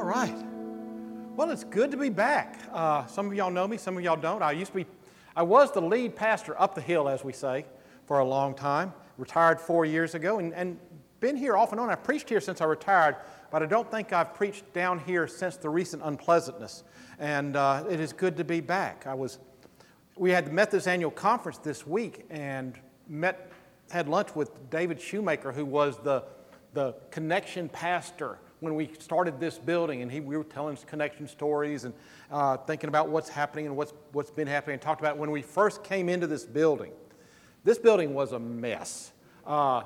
All right. Well, it's good to be back. Uh, some of y'all know me, some of y'all don't. I used to be, I was the lead pastor up the hill, as we say, for a long time. Retired four years ago and, and been here off and on. I've preached here since I retired, but I don't think I've preached down here since the recent unpleasantness. And uh, it is good to be back. I was, we had the Methodist annual conference this week and met, had lunch with David Shoemaker, who was the, the connection pastor when we started this building, and he, we were telling connection stories and uh, thinking about what's happening and what's, what's been happening, and talked about when we first came into this building. This building was a mess. Uh,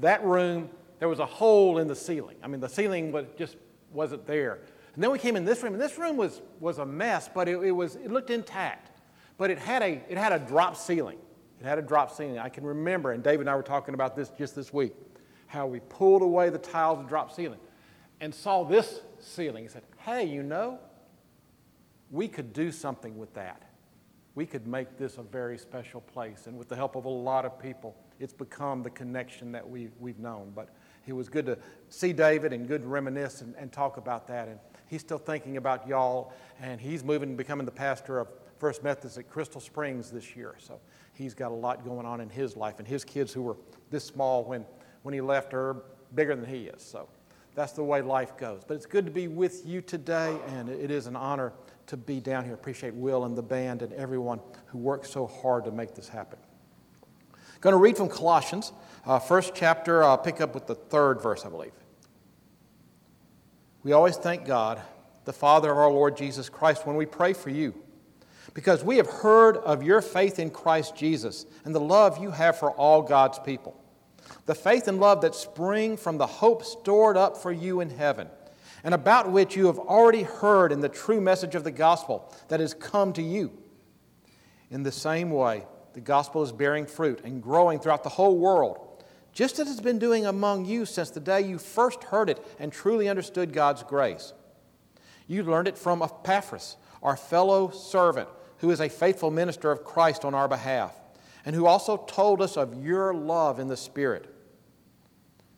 that room, there was a hole in the ceiling. I mean, the ceiling was, just wasn't there. And then we came in this room, and this room was, was a mess, but it, it, was, it looked intact. But it had, a, it had a drop ceiling. It had a drop ceiling. I can remember, and David and I were talking about this just this week, how we pulled away the tiles and drop ceiling and saw this ceiling. He said, Hey, you know, we could do something with that. We could make this a very special place. And with the help of a lot of people, it's become the connection that we, we've known. But it was good to see David and good to reminisce and, and talk about that. And he's still thinking about y'all, and he's moving and becoming the pastor of First Methodist at Crystal Springs this year. So he's got a lot going on in his life. And his kids, who were this small when, when he left, are bigger than he is. So that's the way life goes. But it's good to be with you today, and it is an honor to be down here. Appreciate Will and the band and everyone who worked so hard to make this happen. I'm Going to read from Colossians, uh, first chapter. I'll pick up with the third verse, I believe. We always thank God, the Father of our Lord Jesus Christ, when we pray for you, because we have heard of your faith in Christ Jesus and the love you have for all God's people the faith and love that spring from the hope stored up for you in heaven, and about which you have already heard in the true message of the gospel that has come to you. In the same way, the gospel is bearing fruit and growing throughout the whole world, just as it's been doing among you since the day you first heard it and truly understood God's grace. You learned it from Epaphras, our fellow servant, who is a faithful minister of Christ on our behalf, and who also told us of your love in the Spirit.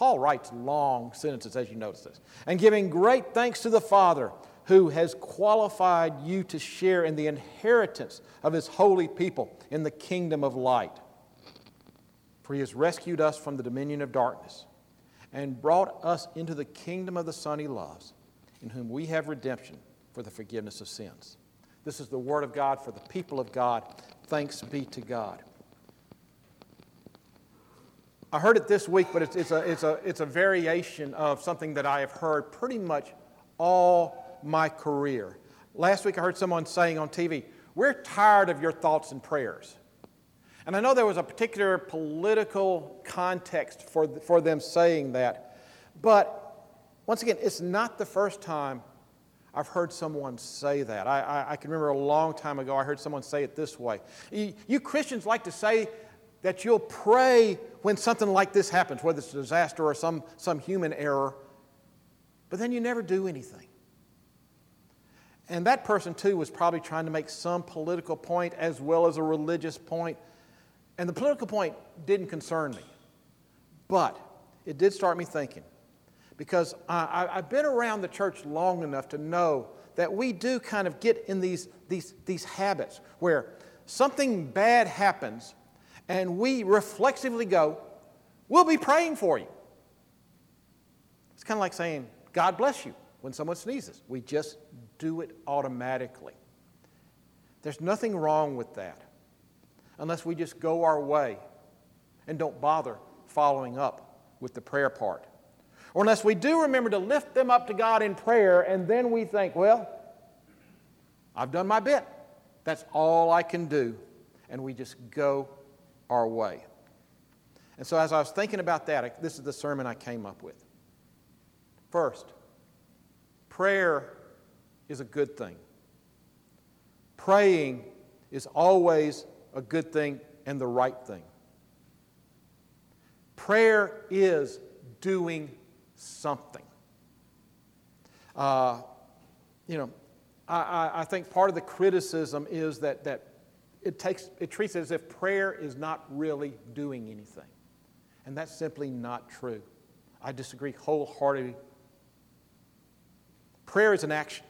Paul writes long sentences, as you notice this. And giving great thanks to the Father who has qualified you to share in the inheritance of his holy people in the kingdom of light. For he has rescued us from the dominion of darkness and brought us into the kingdom of the Son he loves, in whom we have redemption for the forgiveness of sins. This is the word of God for the people of God. Thanks be to God. I heard it this week, but it's, it's, a, it's, a, it's a variation of something that I have heard pretty much all my career. Last week I heard someone saying on TV, We're tired of your thoughts and prayers. And I know there was a particular political context for, for them saying that. But once again, it's not the first time I've heard someone say that. I, I, I, can remember a long time ago, I heard someone say it this way. You, you Christians like to say that you'll pray when something like this happens, whether it's a disaster or some, some human error, but then you never do anything. And that person, too, was probably trying to make some political point as well as a religious point. And the political point didn't concern me. But it did start me thinking. Because I, have been around the church long enough to know that we do kind of get in these, these, these habits where something bad happens and we reflexively go, We'll be praying for you. It's kind of like saying, God bless you when someone sneezes. We just do it automatically. There's nothing wrong with that unless we just go our way and don't bother following up with the prayer part. Or unless we do remember to lift them up to God in prayer and then we think, well, I've done my bit. That's all I can do. And we just go our way. And so, as I was thinking about that, this is the sermon I came up with. First, prayer is a good thing. Praying is always a good thing and the right thing. Prayer is doing something. Uh, you know, I, I, think part of the criticism is that, that it, takes, it treats it as if prayer is not really doing anything. And that's simply not true. I disagree wholeheartedly. Prayer is an action,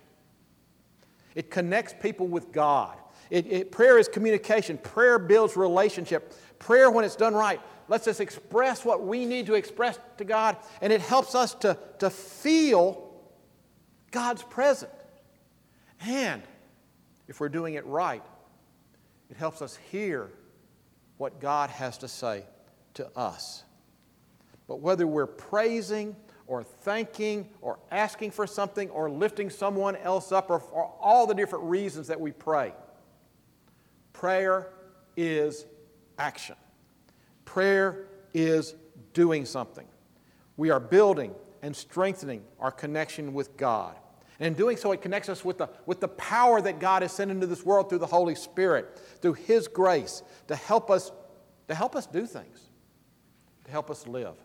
it connects people with God. It, it, prayer is communication. Prayer builds relationship. Prayer, when it's done right, lets us express what we need to express to God, and it helps us to, to feel God's presence. And if we're doing it right, it helps us hear what God has to say to us. But whether we're praising or thanking or asking for something or lifting someone else up or for all the different reasons that we pray, prayer is action. Prayer is doing something. We are building and strengthening our connection with God. And in doing so, it connects us with the, with the power that God has sent into this world through the Holy Spirit, through His grace, to help us, to help us do things, to help us live,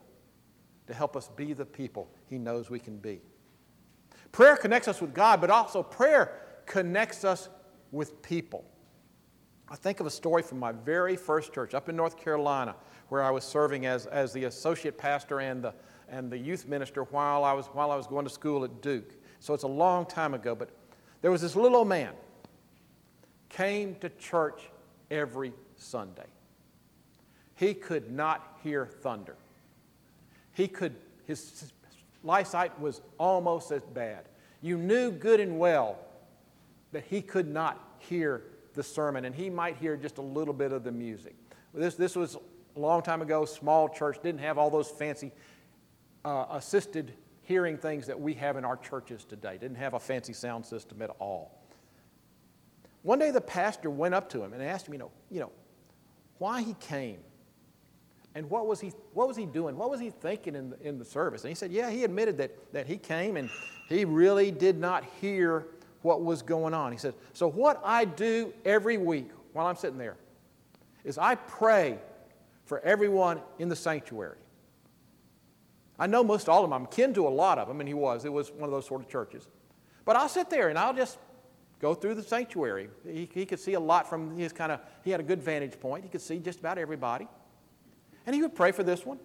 to help us be the people He knows we can be. Prayer connects us with God, but also prayer connects us with people. I think of a story from my very first church up in North Carolina, where I was serving as, as the associate pastor and the, and the youth minister while I, was, while I was going to school at Duke. So it's a long time ago, but there was this little old man came to church every Sunday. He could not hear thunder. He could, his eyesight was almost as bad. You knew good and well that he could not hear the sermon, and he might hear just a little bit of the music. This, this was a long time ago, small church, didn't have all those fancy uh, assisted hearing things that we have in our churches today. Didn't have a fancy sound system at all. One day the pastor went up to him and asked him, you know, you know, why he came. And what was he, what was he doing? What was he thinking in the, in the service? And he said, yeah, he admitted that, that he came and he really did not hear what was going on. He said, so what I do every week while I'm sitting there is I pray for everyone in the sanctuary. I know most all of them. I'm kin to a lot of them, and he was. It was one of those sort of churches. But I'll sit there and I'll just go through the sanctuary. He, he could see a lot from his kind of, he had a good vantage point. He could see just about everybody. And he would pray for this one.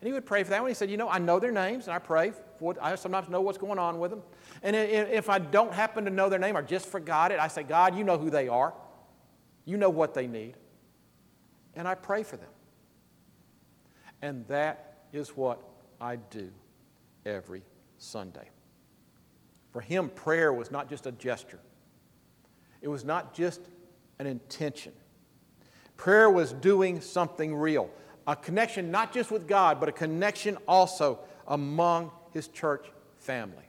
And he would pray for that one. He said, You know, I know their names and I pray. For, I sometimes know what's going on with them. And if I don't happen to know their name or just forgot it, I say, God, you know who they are. You know what they need. And I pray for them. And that is what I do every Sunday. For him, prayer was not just a gesture, it was not just an intention. Prayer was doing something real, a connection not just with God, but a connection also among his church family.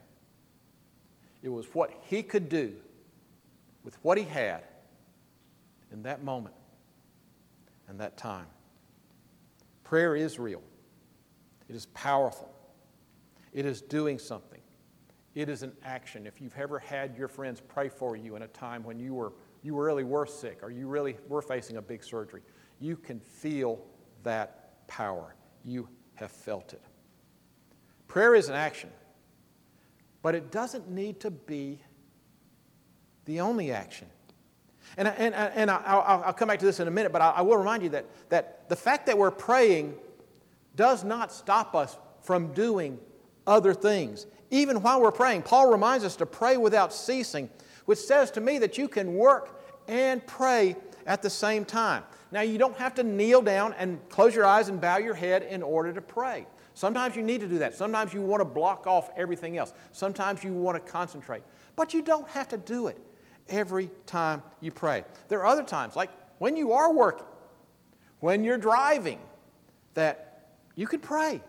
It was what he could do with what he had in that moment and that time. Prayer is real. It is powerful. It is doing something. It is an action. If you've ever had your friends pray for you in a time when you were you really were sick or you really were facing a big surgery, you can feel that power. You have felt it. Prayer is an action, but it doesn't need to be the only action. And, and, and I'll, I'll come back to this in a minute, but I, will remind you that, that the fact that we're praying does not stop us from doing other things. Even while we're praying, Paul reminds us to pray without ceasing, which says to me that you can work and pray at the same time. Now, you don't have to kneel down and close your eyes and bow your head in order to pray. Sometimes you need to do that. Sometimes you want to block off everything else. Sometimes you want to concentrate. But you don't have to do it every time you pray. There are other times, like when you are working, when you're driving, that you can pray,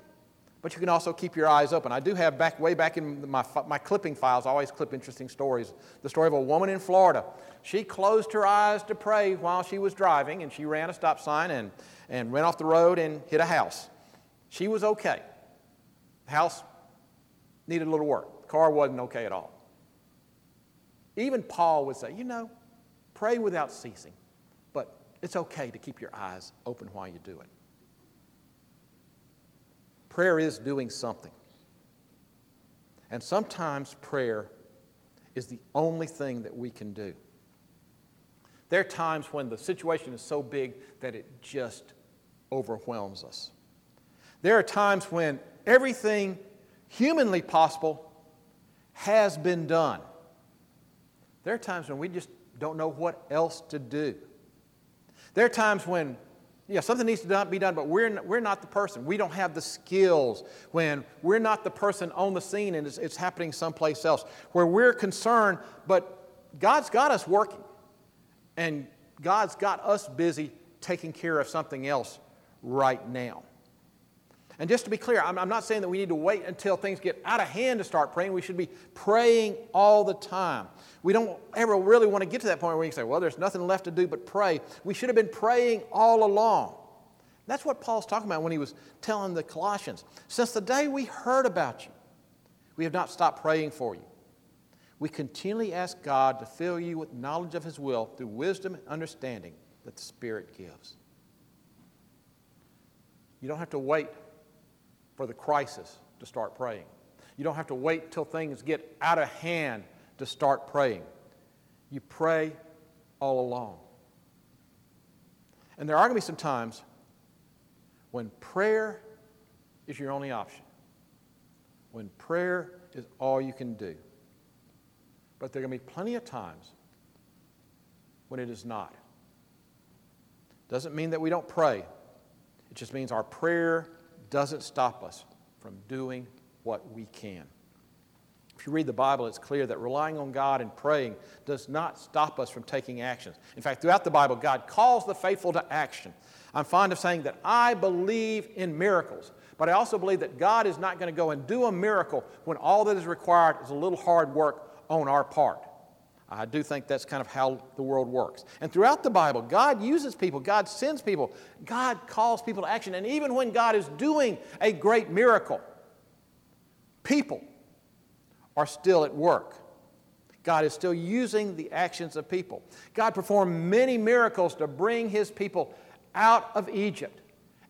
but you can also keep your eyes open. I do have back way back in my, my clipping files, I always clip interesting stories. The story of a woman in Florida. She closed her eyes to pray while she was driving, and she ran a stop sign and, and ran off the road and hit a house. She was okay. The house needed a little work. The car wasn't okay at all. Even Paul would say, you know, pray without ceasing, but it's okay to keep your eyes open while you do it. Prayer is doing something. And sometimes prayer is the only thing that we can do. There are times when the situation is so big that it just overwhelms us. There are times when everything humanly possible has been done. There are times when we just don't know what else to do. There are times when yeah, something needs to be done, but we're, we're not the person. We don't have the skills when we're not the person on the scene and it's, it's happening someplace else. Where we're concerned, but God's got us working and God's got us busy taking care of something else right now. And just to be clear, I'm, I'm, not saying that we need to wait until things get out of hand to start praying. We should be praying all the time. We don't ever really want to get to that point where you say, well, there's nothing left to do but pray. We should have been praying all along. That's what Paul's talking about when he was telling the Colossians. Since the day we heard about you, we have not stopped praying for you. We continually ask God to fill you with knowledge of His will through wisdom and understanding that the Spirit gives. You don't have to wait for the crisis to start praying. You don't have to wait till things get out of hand to start praying. You pray all along. And there are going to be some times when prayer is your only option, when prayer is all you can do. But there are going to be plenty of times when it is not. Doesn't mean that we don't pray, it just means our prayer doesn't stop us from doing what we can. If you read the Bible, it's clear that relying on God and praying does not stop us from taking actions. In fact, throughout the Bible, God calls the faithful to action. I'm fond of saying that I believe in miracles, but I also believe that God is not going to go and do a miracle when all that is required is a little hard work on our part. I do think that's kind of how the world works. And throughout the Bible, God uses people, God sends people, God calls people to action. And even when God is doing a great miracle, people are still at work. God is still using the actions of people. God performed many miracles to bring his people out of Egypt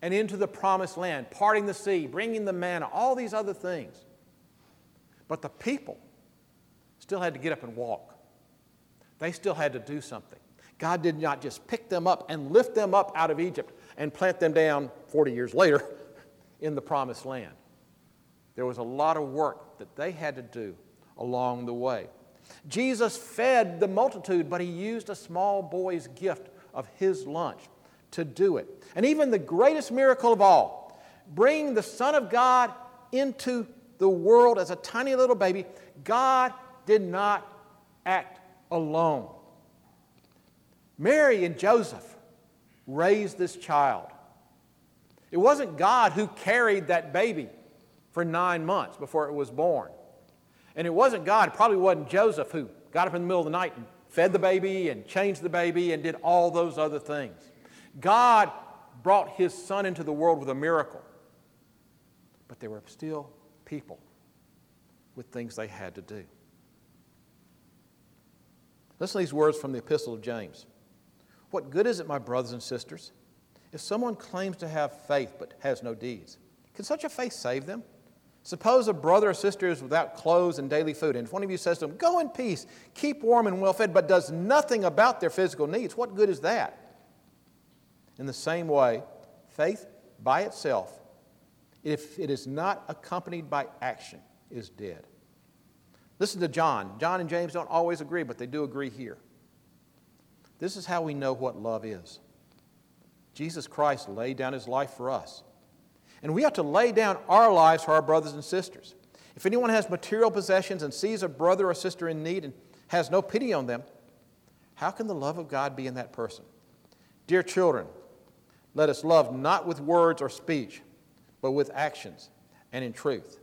and into the promised land, parting the sea, bringing the manna, all these other things. But the people still had to get up and walk. They still had to do something. God did not just pick them up and lift them up out of Egypt and plant them down 40 years later in the promised land. There was a lot of work that they had to do along the way. Jesus fed the multitude, but he used a small boy's gift of his lunch to do it. And even the greatest miracle of all, bringing the Son of God into the world as a tiny little baby, God did not act alone. Mary and Joseph raised this child. It wasn't God who carried that baby for nine months before it was born. And it wasn't God, it probably wasn't Joseph who got up in the middle of the night and fed the baby and changed the baby and did all those other things. God brought his son into the world with a miracle. But there were still people with things they had to do. Listen to these words from the Epistle of James. What good is it, my brothers and sisters, if someone claims to have faith but has no deeds? Can such a faith save them? Suppose a brother or sister is without clothes and daily food, and if one of you says to them, Go in peace, keep warm and well fed, but does nothing about their physical needs, what good is that? In the same way, faith by itself, if it is not accompanied by action, is dead. Listen to John. John and James don't always agree, but they do agree here. This is how we know what love is. Jesus Christ laid down his life for us. And we have to lay down our lives for our brothers and sisters. If anyone has material possessions and sees a brother or sister in need and has no pity on them, how can the love of God be in that person? Dear children, let us love not with words or speech, but with actions and in truth.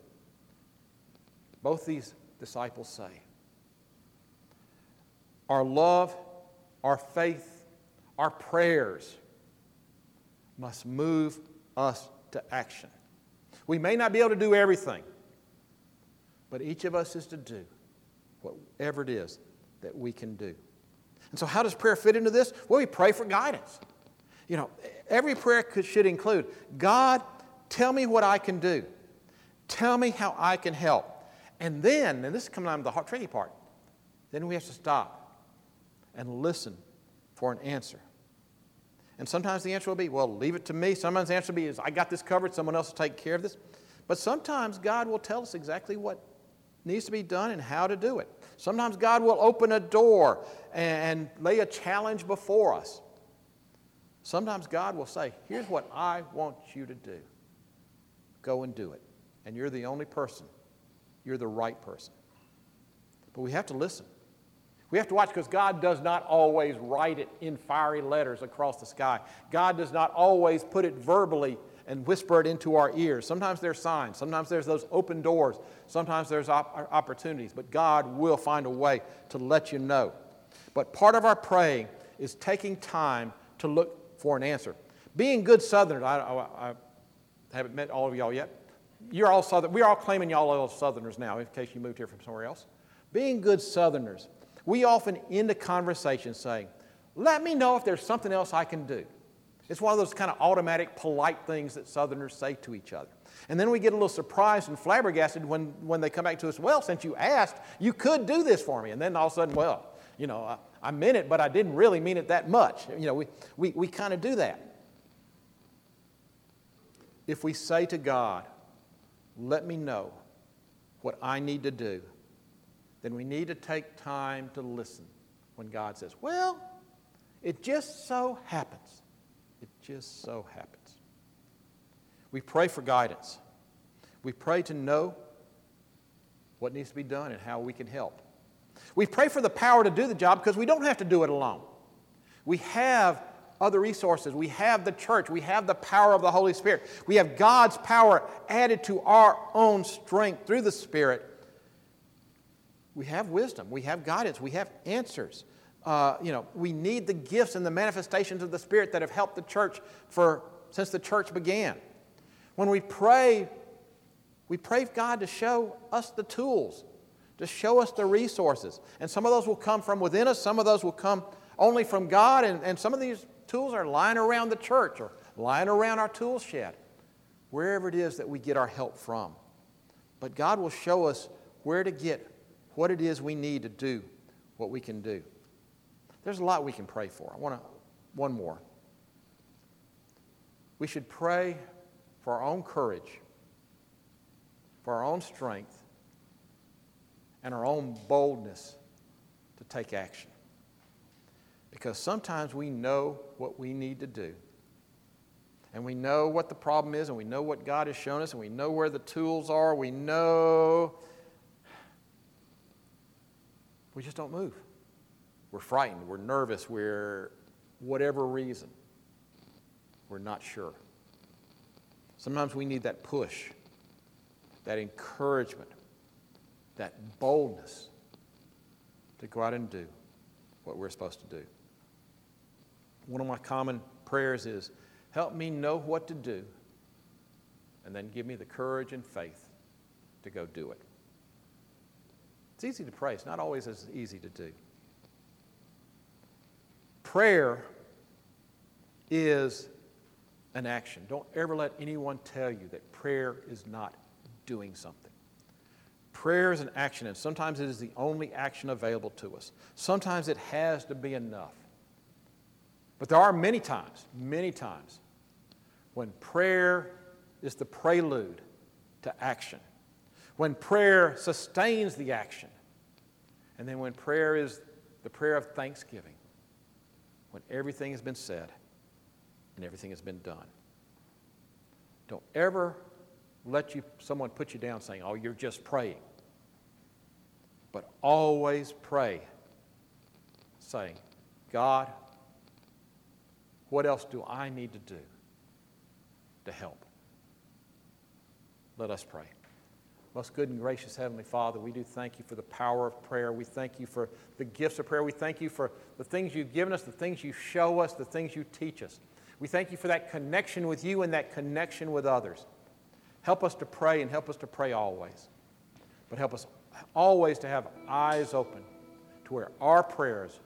Both these disciples say. Our love, our faith, our prayers must move us to action. We may not be able to do everything, but each of us is to do whatever it is that we can do. And so, how does prayer fit into this? Well, we pray for guidance. You know, every prayer could, should include God, tell me what I can do. Tell me how I can help. And then, and this is coming on to the hard, tricky part, then we have to stop and listen for an answer. And sometimes the answer will be, well, leave it to me. Sometimes the answer will be, is I got this covered, someone else will take care of this. But sometimes God will tell us exactly what needs to be done and how to do it. Sometimes God will open a door and lay a challenge before us. Sometimes God will say, Here's what I want you to do. Go and do it. And you're the only person, you're the right person. But we have to listen. We have to watch because God does not always write it in fiery letters across the sky. God does not always put it verbally and whisper it into our ears. Sometimes there's signs, sometimes there's those open doors, sometimes there's op- uh, opportunities, but God will find a way to let you know. But part of our praying is taking time to look for an answer. Being good Southerners, I, I, I haven't met all of y'all yet. You're all Southern. We're all claiming y'all are Southerners now, in case you moved here from somewhere else. Being good Southerners, we often end a conversation saying, Let me know if there's something else I can do. It's one of those kind of automatic, polite things that Southerners say to each other. And then we get a little surprised and flabbergasted when, when they come back to us, well, since you asked, you could do this for me. And then all of a sudden, well, you know, I, I meant it, but I didn't really mean it that much. You know, we, we, we kind of do that. If we say to God, let me know what I need to do, then we need to take time to listen when God says, well, it just so happens. It just so happens. We pray for guidance. We pray to know what needs to be done and how we can help. We pray for the power to do the job because we don't have to do it alone. We have other resources. We have the church. We have the power of the Holy Spirit. We have God's power added to our own strength through the Spirit. We have wisdom. We have guidance. We have answers uh, you know, we need the gifts and the manifestations of the Spirit that have helped the church for, since the church began. When we pray, we pray God to show us the tools, to show us the resources. And some of those will come from within us, some of those will come only from God, and, and some of these tools are lying around the church or lying around our tool shed, wherever it is that we get our help from. But God will show us where to get what it is we need to do what we can do. There's a lot we can pray for. I want to, one more. We should pray for our own courage, for our own strength, and our own boldness to take action. Because sometimes we know what we need to do. And we know what the problem is, and we know what God has shown us, and we know where the tools are. We know. We just don't move. We're frightened, we're nervous, we're whatever reason. We're not sure. Sometimes we need that push, that encouragement, that boldness to go out and do what we're supposed to do. One of my common prayers is help me know what to do, and then give me the courage and faith to go do it. It's easy to pray, it's not always as easy to do. Prayer is an action. Don't ever let anyone tell you that prayer is not doing something. Prayer is an action, and sometimes it is the only action available to us. Sometimes it has to be enough. But there are many times, many times, when prayer is the prelude to action, when prayer sustains the action, and then when prayer is the prayer of thanksgiving when everything has been said and everything has been done. Don't ever let you, someone put you down saying, oh, you're just praying. But always pray saying, God, what else do I need to do to help? Let us pray. Most good and gracious Heavenly Father, we do thank you for the power of prayer. We thank you for the gifts of prayer. We thank you for the things you've given us, the things you show us, the things you teach us. We thank you for that connection with you and that connection with others. Help us to pray and help us to pray always. But help us always to have eyes open to where our prayers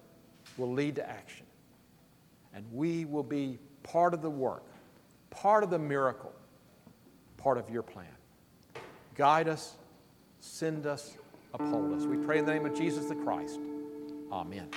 will lead to action. And we will be part of the work, part of the miracle, part of your plan. Guide us, send us, uphold us. We pray in the name of Jesus the Christ. Amen.